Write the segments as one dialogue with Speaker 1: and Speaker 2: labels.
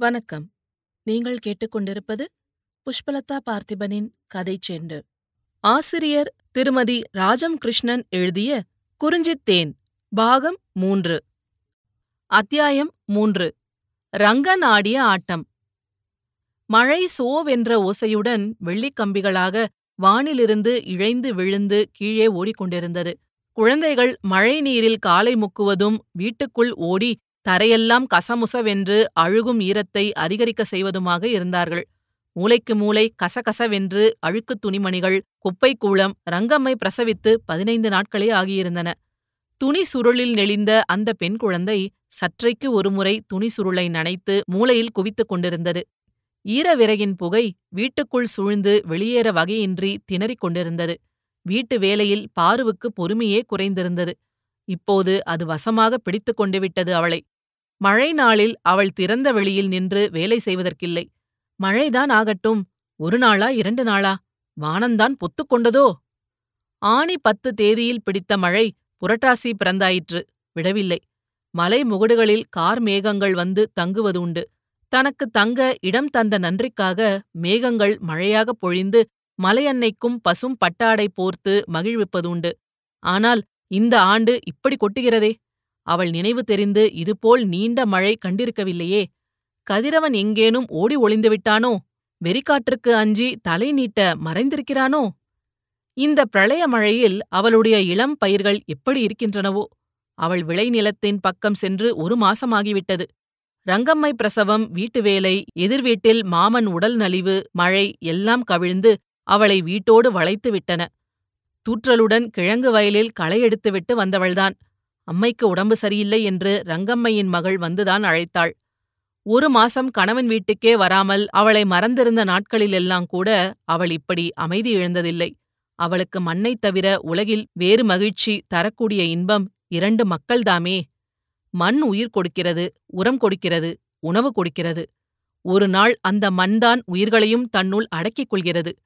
Speaker 1: வணக்கம். நீங்கள் கேட்டுக்கொண்டிருப்பது புஷ்பலதா பார்த்திபனின் கதை செண்டு. ஆசிரியர் திருமதி ராஜம் கிருஷ்ணன் எழுதிய குறிஞ்சித்தேன் பாகம் மூன்று. அத்தியாயம் மூன்று. ரங்கன் ஆடிய ஆட்டம். மழை சோவென்ற ஓசையுடன் வெள்ளிக்கம்பிகளாக வானிலிருந்து இழைந்து விழுந்து கீழே ஓடிக்கொண்டிருந்தது. குழந்தைகள் மழை நீரில் காலை முக்குவதும் வீட்டுக்குள் ஓடி தரையெல்லாம் கசமுசவென்று அழுகும் ஈரத்தை அதிகரிக்க செய்வதுமாக இருந்தார்கள். மூலைக்கு மூலை கசகசவென்று அழுக்குத் துணிமணிகள் குப்பைக்கூளம் ரங்கம்மை பிரசவித்து பதினைந்து நாட்களே ஆகியிருந்தன. துணி சுருளில் நெளிந்த அந்த பெண் குழந்தை சற்றைக்கு ஒருமுறை துணி சுருளை நனைத்து மூலையில் குவித்துக் கொண்டிருந்தது. ஈரவிறகின் புகை வீட்டுக்குள் சூழ்ந்து வெளியேற வகையின்றி திணறிக் கொண்டிருந்தது. வீட்டு வேலையில் பாருவுக்கு பொறுமையே குறைந்திருந்தது. இப்போது அது வசமாக பிடித்துக் கொண்டு விட்டது அவளை. மழை நாளில் அவள் திறந்த வெளியில் நின்று வேலை செய்வதற்கில்லை. மழைதான் ஆகட்டும். ஒரு நாளா இரண்டு நாளா? வானந்தான் பொத்துக் கொண்டதோ? ஆணி பத்து தேதியில் பிடித்த மழை புரட்டாசி பிறந்தாயிற்று. விடவில்லை. மலை முகடுகளில் கார் மேகங்கள் வந்து தங்குவது உண்டு. தனக்கு தங்க இடம் தந்த நன்றிக்காக மேகங்கள் மழையாகப் பொழிந்து மலையன்னைக்கும் பசும் பட்டாடை போர்த்து மகிழ்விப்பதுண்டு ஆனால் இந்த ஆண்டு இப்படி கொட்டுகிறதே? அவள் நினைவு தெரிந்து இதுபோல் நீண்ட மழை கண்டிருக்கவில்லையே. கதிரவன் எங்கேனும் ஓடி ஒளிந்துவிட்டானோ வெறிக்காற்றுக்கு அஞ்சி தலை நீட்ட மறைந்திருக்கிறானோ? இந்த பிரளய மழையில் அவளுடைய இளம் பயிர்கள் எப்படி இருக்கின்றனவோ? அவள் விளைநிலத்தின் பக்கம் சென்று ஒரு மாசமாகிவிட்டது. ரங்கம்மை பிரசவம் வீட்டு வேலை எதிர் வீட்டில் மாமன் உடல் நலிவு மழை எல்லாம் கவிழ்ந்து அவளை வீட்டோடு வளைத்து விட்டன தூற்றலுடன் கிழங்கு வயலில் களை எடுத்துவிட்டு வந்தவள்தான். அம்மைக்கு உடம்பு சரியில்லை என்று ரங்கம்மையின் மகள் வந்துதான் அழைத்தாள். ஒரு மாசம் கணவன் வீட்டுக்கே வராமல் அவளை மறந்திருந்த நாட்களிலெல்லாம் கூட அவள் இப்படி அமைதி இழந்ததில்லை. அவளுக்கு மண்ணைத் தவிர உலகில் வேறு மகிழ்ச்சி தரக்கூடிய இன்பம் இரண்டு மக்கள்தாமே. மண் உயிர் கொடுக்கிறது உரம் கொடுக்கிறது உணவு கொடுக்கிறது. ஒரு நாள் அந்த மண்தான் உயிர்களையும் தன்னுள் அடக்கிக் கொள்கிறது.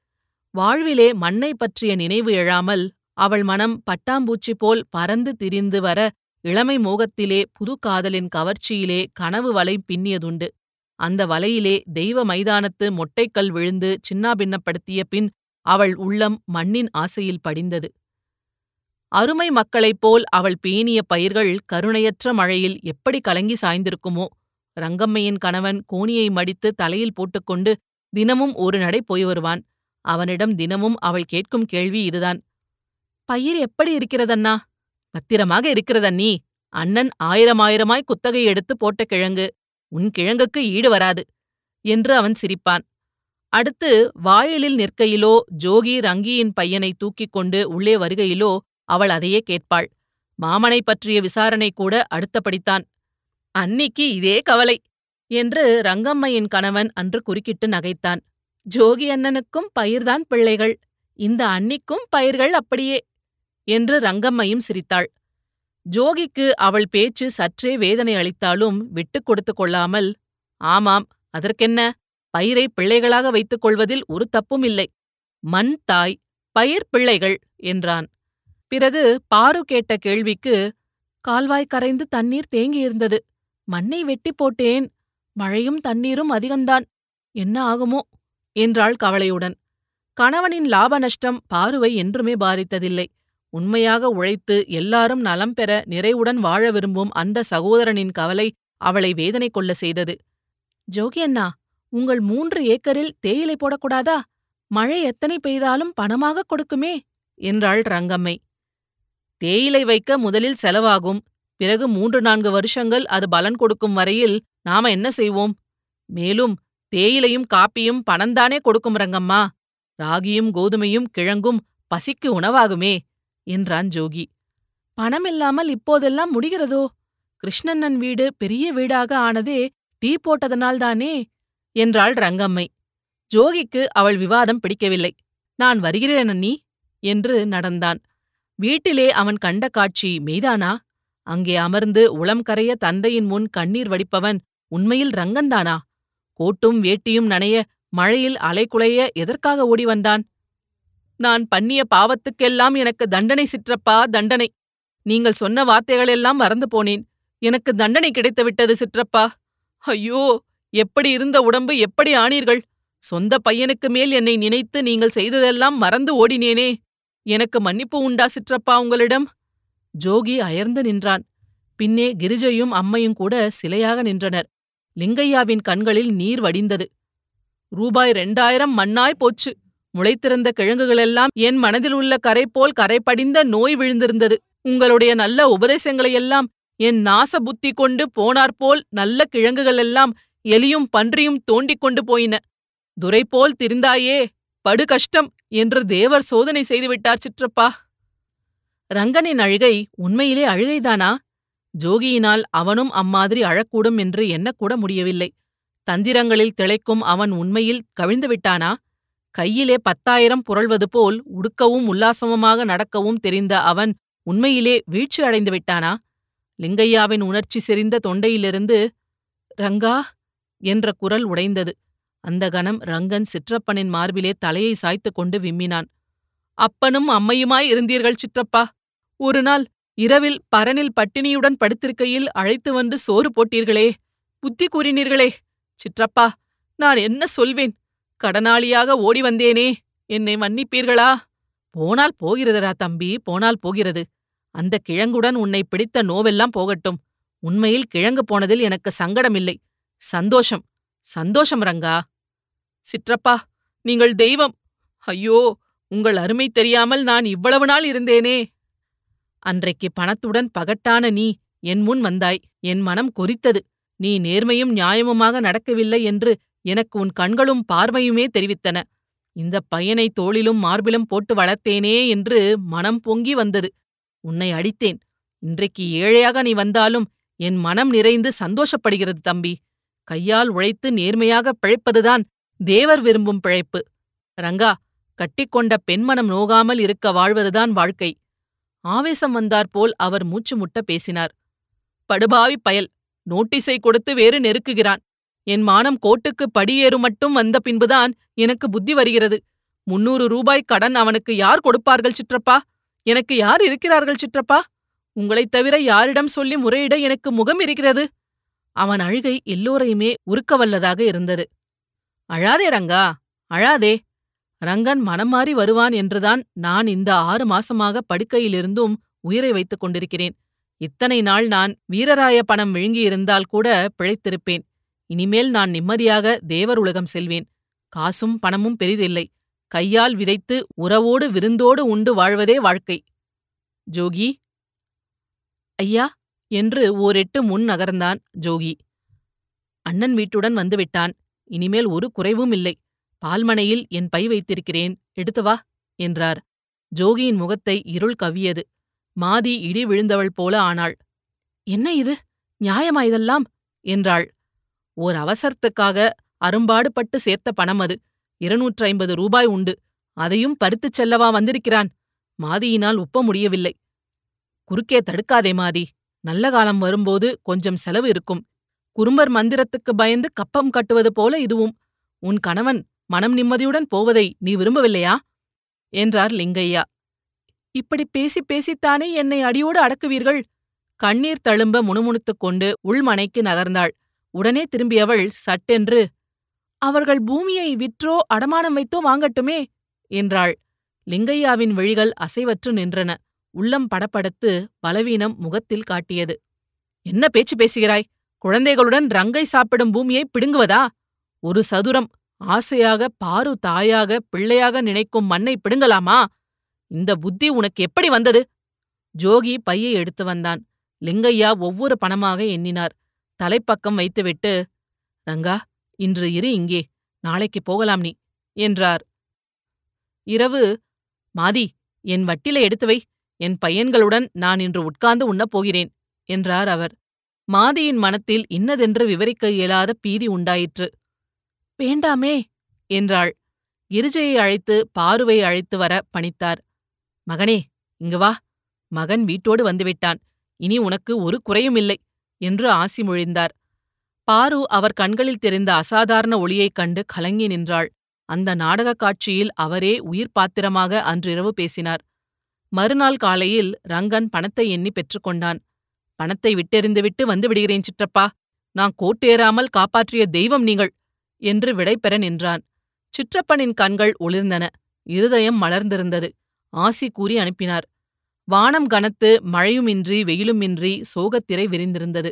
Speaker 1: வாழ்விலே மண்ணை பற்றிய நினைவு எழாமல் அவள் மனம் பட்டாம்பூச்சி போல் பறந்து திரிந்து வர இளமை மோகத்திலே புது காதலின் கவர்ச்சியிலே கனவு வலை பின்னியதுண்டு. அந்த வலையிலே தெய்வ மைதானத்து மொட்டைக்கல் விழுந்து சின்னாபின்னப்படுத்திய பின் அவள் உள்ளம் மண்ணின் ஆசையில் படிந்தது. அருமை மக்களைப் போல் அவள் பேணிய பயிர்கள் கருணையற்ற மழையில் எப்படி கலங்கி சாய்ந்திருக்குமோ ரங்கம்மையின் கணவன் கோணியை மடித்து தலையில் போட்டுக்கொண்டு தினமும் ஒரு நடை போய் வருவான். அவனிடம் தினமும் அவள் கேட்கும் கேள்வி இதுதான். பயிர் எப்படி இருக்கிறதண்ணா? பத்திரமாக இருக்கிறதண்ணி அண்ணன் ஆயிரமாயிரமாய் குத்தகை எடுத்து போட்ட கிழங்கு உன் கிழங்குக்கு ஈடு வராது என்று அவன் சிரிப்பான். அடுத்து வாயிலில் நிற்கையிலோ ஜோகி ரங்கியின் பையனை தூக்கிக் கொண்டு உள்ளே வருகையிலோ அவள் அதையே கேட்பாள். மாமனை பற்றிய விசாரணை கூட அடுத்தபடித்தான் அன்னிக்கு இதே கவலை என்று ரங்கம்மையின் கணவன் அன்று குறுக்கிட்டு நகைத்தான். ஜோகி அண்ணனுக்கும் பயிர்தான் பிள்ளைகள். இந்த அன்னிக்கும் பயிர்கள் அப்படியே. என்று ரங்கம்மையும் சிரித்தாள். ஜோகிக்கு அவள் பேச்சு சற்றே வேதனை அளித்தாலும் விட்டுக் கொடுத்து கொள்ளாமல் ஆமாம் அதற்கென்ன? பயிரை பிள்ளைகளாக வைத்துக் கொள்வதில் ஒரு தப்பும் இல்லை. மண் தாய் பயிர் பிள்ளைகள் என்றான். பிறகு பாரு கேட்ட கேள்விக்கு கால்வாய் கரைந்து தண்ணீர் தேங்கியிருந்தது. மண்ணை வெட்டி போட்டேன். மழையும் தண்ணீரும் அதிகந்தான் என்ன ஆகுமோ? என்றாள் கவலையுடன். கணவனின் லாப நஷ்டம் பாருவை என்றுமே பாதித்ததில்லை. உண்மையாக உழைத்து எல்லாரும் நலம் பெற நிறைவுடன் வாழ விரும்பும் அந்த சகோதரனின் கவலை அவளை வேதனை கொள்ள செய்தது. ஜோகி அண்ணா உங்கள் மூன்று ஏக்கரில் தேயிலை போடக்கூடாதா? மழை எத்தனை பெய்தாலும் பணமாக கொடுக்குமே என்றாள் ரங்கம்மை. தேயிலை வைக்க முதலில் செலவாகும். பிறகு மூன்று நான்கு வருஷங்கள் அது பலன் கொடுக்கும் வரையில் நாம என்ன செய்வோம்? மேலும் தேயிலையும் காப்பியும் பணந்தானே கொடுக்கும் ரங்கம்மா. ராகியும் கோதுமையும் கிழங்கும் பசிக்கு உணவாகுமே. என்றான் ஜோகி. பணமில்லாமல் இப்போதெல்லாம் முடிகிறதோ? கிருஷ்ணண்ணன் வீடு பெரிய வீடாக ஆனதே டீ போட்டதனால்தானே என்றாள் ரங்கம்மை. ஜோகிக்கு அவள் விவாதம் பிடிக்கவில்லை. நான் வருகிறேன் அண்ணி என்று நடந்தான். வீட்டிலே அவன் கண்ட காட்சி மெய்தானா? அங்கே அமர்ந்து உளம் கரைய தந்தையின் முன் கண்ணீர் வடிப்பவன் உண்மையில் ரங்கந்தானா கோட்டும் வேட்டியும் நனைய மழையில் அலைக்குலைய எதற்காக ஓடி வந்தான்? நான் பண்ணிய பாவத்துக்கெல்லாம் எனக்கு தண்டனை சிற்றப்பா தண்டனை. நீங்கள் சொன்ன வார்த்தைகளெல்லாம் மறந்து போனேன். எனக்கு தண்டனை கிடைத்துவிட்டது சிற்றப்பா. ஐயோ எப்படி இருந்த உடம்பு எப்படி ஆனீர்கள்? சொந்த பையனுக்கு மேல் என்னை நினைத்து நீங்கள் செய்ததெல்லாம் மறந்து ஓடினேனே. எனக்கு மன்னிப்பு உண்டா சிற்றப்பா உங்களிடம்? ஜோகி அயர்ந்து நின்றான். பின்னே கிரிஜையும் அம்மையும் கூட சிலையாக நின்றனர். லிங்கையாவின் கண்களில் நீர் வடிந்தது. ரூபாய் ரெண்டாயிரம் மண்ணாய் போச்சு. முளைத்திருந்த கிழங்குகளெல்லாம் என் மனதில் உள்ள கரை போல் கரை நோய் விழுந்திருந்தது. உங்களுடைய நல்ல உபதேசங்களையெல்லாம் என் நாச புத்தி கொண்டு போனாற்போல் நல்ல கிழங்குகளெல்லாம் எலியும் பன்றியும் தோண்டிக் கொண்டு போயின. துரை போல் திரிந்தாயே படு கஷ்டம் என்று தேவர் சோதனை செய்துவிட்டார் சிற்றப்பா. ரங்கனின் அழுகை உண்மையிலே அழுகைதானா? ஜோகியினால் அவனும் அம்மாதிரி அழக்கூடும் என்று எண்ணக்கூட முடியவில்லை. தந்திரங்களில் திளைக்கும் அவன் உண்மையில் கவிழ்ந்து விட்டானா கையிலே பத்தாயிரம் புரள்வது போல் உடுக்கவும் உல்லாசமுமாக நடக்கவும் தெரிந்த அவன் உண்மையிலே வீழ்ச்சி அடைந்து விட்டானா? லிங்கையாவின் உணர்ச்சி செறிந்த தொண்டையிலிருந்து ரங்கா! என்ற குரல் உடைந்தது. அந்த கணம் ரங்கன் சிற்றப்பனின் மார்பிலே தலையை சாய்த்துக் கொண்டு விம்மினான். அப்பனும் அம்மையுமாய் இருந்தீர்கள் சிற்றப்பா! ஒரு நாள் இரவில் பரனில் பட்டினியுடன் படுத்திருக்கையில் அழைத்து வந்து சோறு போட்டீர்களே! புத்தி கூறினீர்களே! சிற்றப்பா நான் என்ன சொல்வேன்? கடனாளியாக ஓடி வந்தேனே. என்னை மன்னிப்பீர்களா? போனால் போகிறதுடா தம்பி போனால் போகிறது. அந்த கிழங்குடன் உன்னை பிடித்த நோவெல்லாம் போகட்டும். உண்மையில் கிழங்கு போனதில் எனக்கு சங்கடமில்லை. சந்தோஷம். சந்தோஷம் ரங்கா. சிற்றப்பா நீங்கள் தெய்வம். ஐயோ உங்கள் அருமை தெரியாமல் நான் இவ்வளவு நாள் இருந்தேனே. அன்றைக்கு பணத்துடன் பகட்டான நீ என் முன் வந்தாய். என் மனம் கொதித்தது. நீ நேர்மையும் நியாயமுமாக நடக்கவில்லை என்று எனக்கு உன் கண்களும் பார்வையுமே தெரிவித்தன. இந்த பையனை தோளிலும் மார்பிலும் போட்டு வளர்த்தேனே என்று மனம் பொங்கி வந்தது. உன்னை அடித்தேன். இன்றைக்கு ஏழையாக நீ வந்தாலும் என் மனம் நிறைந்து சந்தோஷப்படுகிறது தம்பி. கையால் உழைத்து நேர்மையாக பிழைப்பதுதான் தேவர் விரும்பும் பிழைப்பு. ரங்கா கட்டிக்கொண்ட பெண்மனம் நோகாமல் இருக்க வாழ்வதுதான் வாழ்க்கை. ஆவேசம் வந்தாற்போல் அவர் மூச்சு முட்ட பேசினார். படுபாவி பயல் நோட்டீஸை கொடுத்து வேறு நெருக்குகிறான். என் மானம் கோட்டுக்கு படியேறு மட்டும் வந்த பின்புதான் எனக்கு புத்தி வருகிறது. முன்னூறு ரூபாய் கடன் அவனுக்கு யார் கொடுப்பார்கள் சிற்றப்பா? எனக்கு யார் இருக்கிறார்கள் சிற்றப்பா? உங்களைத் தவிர யாரிடம் சொல்லி முறையிட எனக்கு முகம் இருக்கிறது? அவன் அழுகை எல்லோரையுமே உருக்கவல்லதாக இருந்தது. அழாதே ரங்கா அழாதே. ரங்கன் மனம் மாறி வருவான் என்றுதான் நான் இந்த ஆறு மாசமாக படுக்கையிலிருந்தும் உயிரை வைத்துக் கொண்டிருக்கிறேன். இத்தனை நாள் நான் வீரராய பணம் விழுங்கியிருந்தால் கூட பிழைத்திருப்பேன். இனிமேல் நான் நிம்மதியாக தேவர் உலகம் செல்வேன். காசும் பணமும் பெரிதில்லை. கையால் விதைத்து உறவோடு விருந்தோடு உண்டு வாழ்வதே வாழ்க்கை. ஜோகி. ஐயா என்று ஓரெட்டு முன் நகர்ந்தான் ஜோகி. அண்ணன் வீட்டுடன் வந்துவிட்டான். இனிமேல் ஒரு குறைவும் இல்லை. பால்மனையில் என் பை வைத்திருக்கிறேன். எடுத்து வா என்றார். ஜோகியின் முகத்தை இருள் கவ்வியது. மாதி இடி விழுந்தவள் போல ஆனாள். என்ன இது? நியாயமா இதெல்லாம்? என்றாள். ஓர் அவசரத்துக்காக அரும்பாடுபட்டு சேர்த்த பணம் அது. இருநூற்று ஐம்பது ரூபாய் உண்டு. அதையும் பறித்துச் செல்லவா வந்திருக்கிறான். மாதியினால் ஒப்ப முடியவில்லை. குறுக்கே தடுக்காதே மாதி. நல்ல காலம் வரும்போது கொஞ்சம் செலவு இருக்கும். குறும்பர் மந்திரத்துக்கு பயந்து கப்பம் கட்டுவது போல இதுவும். உன் கணவன் மனம் நிம்மதியுடன் போவதை நீ விரும்பவில்லையா? என்றார் லிங்கையா இப்படி பேசி பேசித்தானே என்னை அடியோடு அடக்குவீர்கள்? கண்ணீர் தழும்ப முணுமுணுத்துக் கொண்டு உள்மனைக்கு நகர்ந்தாள். உடனே திரும்பியவள் சட்டென்று. அவர்கள் பூமியை விற்றோ அடமானம் வைத்தோ வாங்கட்டுமே என்றாள். லிங்கையாவின் விழிகள் அசைவற்று நின்றன. உள்ளம் படப்படத்து பலவீனம் முகத்தில் காட்டியது. என்ன பேச்சு பேசுகிறாய்? குழந்தைகளுடன் ரங்கை சாப்பிடும் பூமியை பிடுங்குவதா? ஒரு சதுரம் ஆசையாக பாரு தாயாக பிள்ளையாக நினைக்கும் மண்ணை பிடுங்கலாமா? இந்த புத்தி உனக்கு எப்படி வந்தது? ஜோகி பையை எடுத்து வந்தான். லிங்கையா ஒவ்வொரு பணமாக எண்ணினார். தலைப்பக்கம் வைத்துவிட்டு ரங்கா இன்று இரு இங்கே நாளைக்கு போகலாம் நீ என்றார். இரவு மாதி என் வட்டிலை எடுத்து வை என் பையன்களுடன் நான் இன்று உட்கார்ந்து உண்ணப் போகிறேன் என்றார் அவர். மாதியின் மனத்தில் இன்னதென்று விவரிக்க இயலாத பீதி உண்டாயிற்று. வேண்டாமே என்றாள். கிரிஜையை அழைத்து பாருவை அழைத்து வர பணித்தார். மகனே இங்கு வா. மகன் வீட்டோடு வந்துவிட்டான் இனி உனக்கு ஒரு குறையும் இல்லை. என்று ஆசி மொழிந்தார். பாரு அவர் கண்களில் தெரிந்த அசாதாரண ஒளியைக் கண்டு கலங்கி நின்றாள். அந்த நாடகக் காட்சியில் அவரே உயிர் பாத்திரமாக அன்றிரவு பேசினார். மறுநாள் காலையில் ரங்கன் பணத்தை எண்ணி பெற்றுக்கொண்டான் பணத்தை விட்டெறிந்துவிட்டு வந்து விடுகிறேன் சிற்றப்பா. நான் கோட்டேறாமல் காப்பாற்றிய தெய்வம் நீங்கள் என்று விடைபெற நின்றான். சிற்றப்பனின் கண்கள் ஒளிர்ந்தன. இருதயம் மலர்ந்திருந்தது. ஆசி கூறி அனுப்பினார். வானம் கனத்து மழையுமின்றி வெயிலுமின்றி சோகத்திரை விரிந்திருந்தது.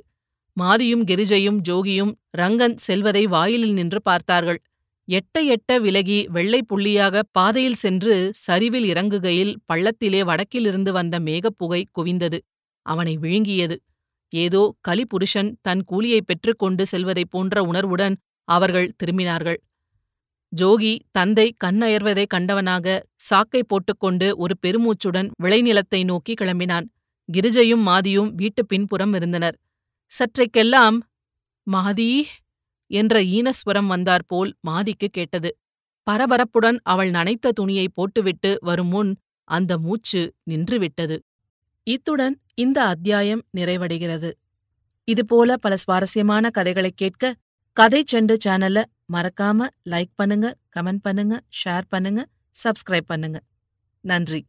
Speaker 1: மாதியும் கிரிஜையும் ஜோகியும் ரங்கன் செல்வதை வாயிலில் நின்று பார்த்தார்கள். எட்ட எட்ட விலகி வெள்ளை புள்ளியாக பாதையில் சென்று சரிவில் இறங்குகையில் பள்ளத்திலே வடக்கிலிருந்து வந்த மேகப்புகை குவிந்தது. அவனை விழுங்கியது. ஏதோ கலிபுருஷன் தன் கூலியைப் பெற்றுக்கொண்டு செல்வதைப் போன்ற உணர்வுடன் அவர்கள் திரும்பினார்கள். ஜோகி தந்தை கண்ணயர்வதைக் கண்டவனாக சாக்கை போட்டுக்கொண்டு ஒரு பெருமூச்சுடன் விளைநிலத்தை நோக்கி கிளம்பினான். கிரிஜையும் மாதியும் வீட்டு பின்புறம் இருந்தனர். சற்றைக்கெல்லாம் மாதி என்ற ஈனஸ்வரம் வந்தாற்போல் மாதிக்கு கேட்டது. பரபரப்புடன் அவள் நனைத்த துணியை போட்டுவிட்டு வரும் முன் அந்த மூச்சு நின்றுவிட்டது. இத்துடன் இந்த அத்தியாயம் நிறைவடைகிறது. இதுபோல பல சுவாரஸ்யமான கதைகளைக் கேட்க கதை செண்டு சேனல்ல மறக்காம லைக் பண்ணுங்க கமெண்ட் பண்ணுங்க ஷேர் பண்ணுங்க சப்ஸ்கிரைப் பண்ணுங்க. நன்றி.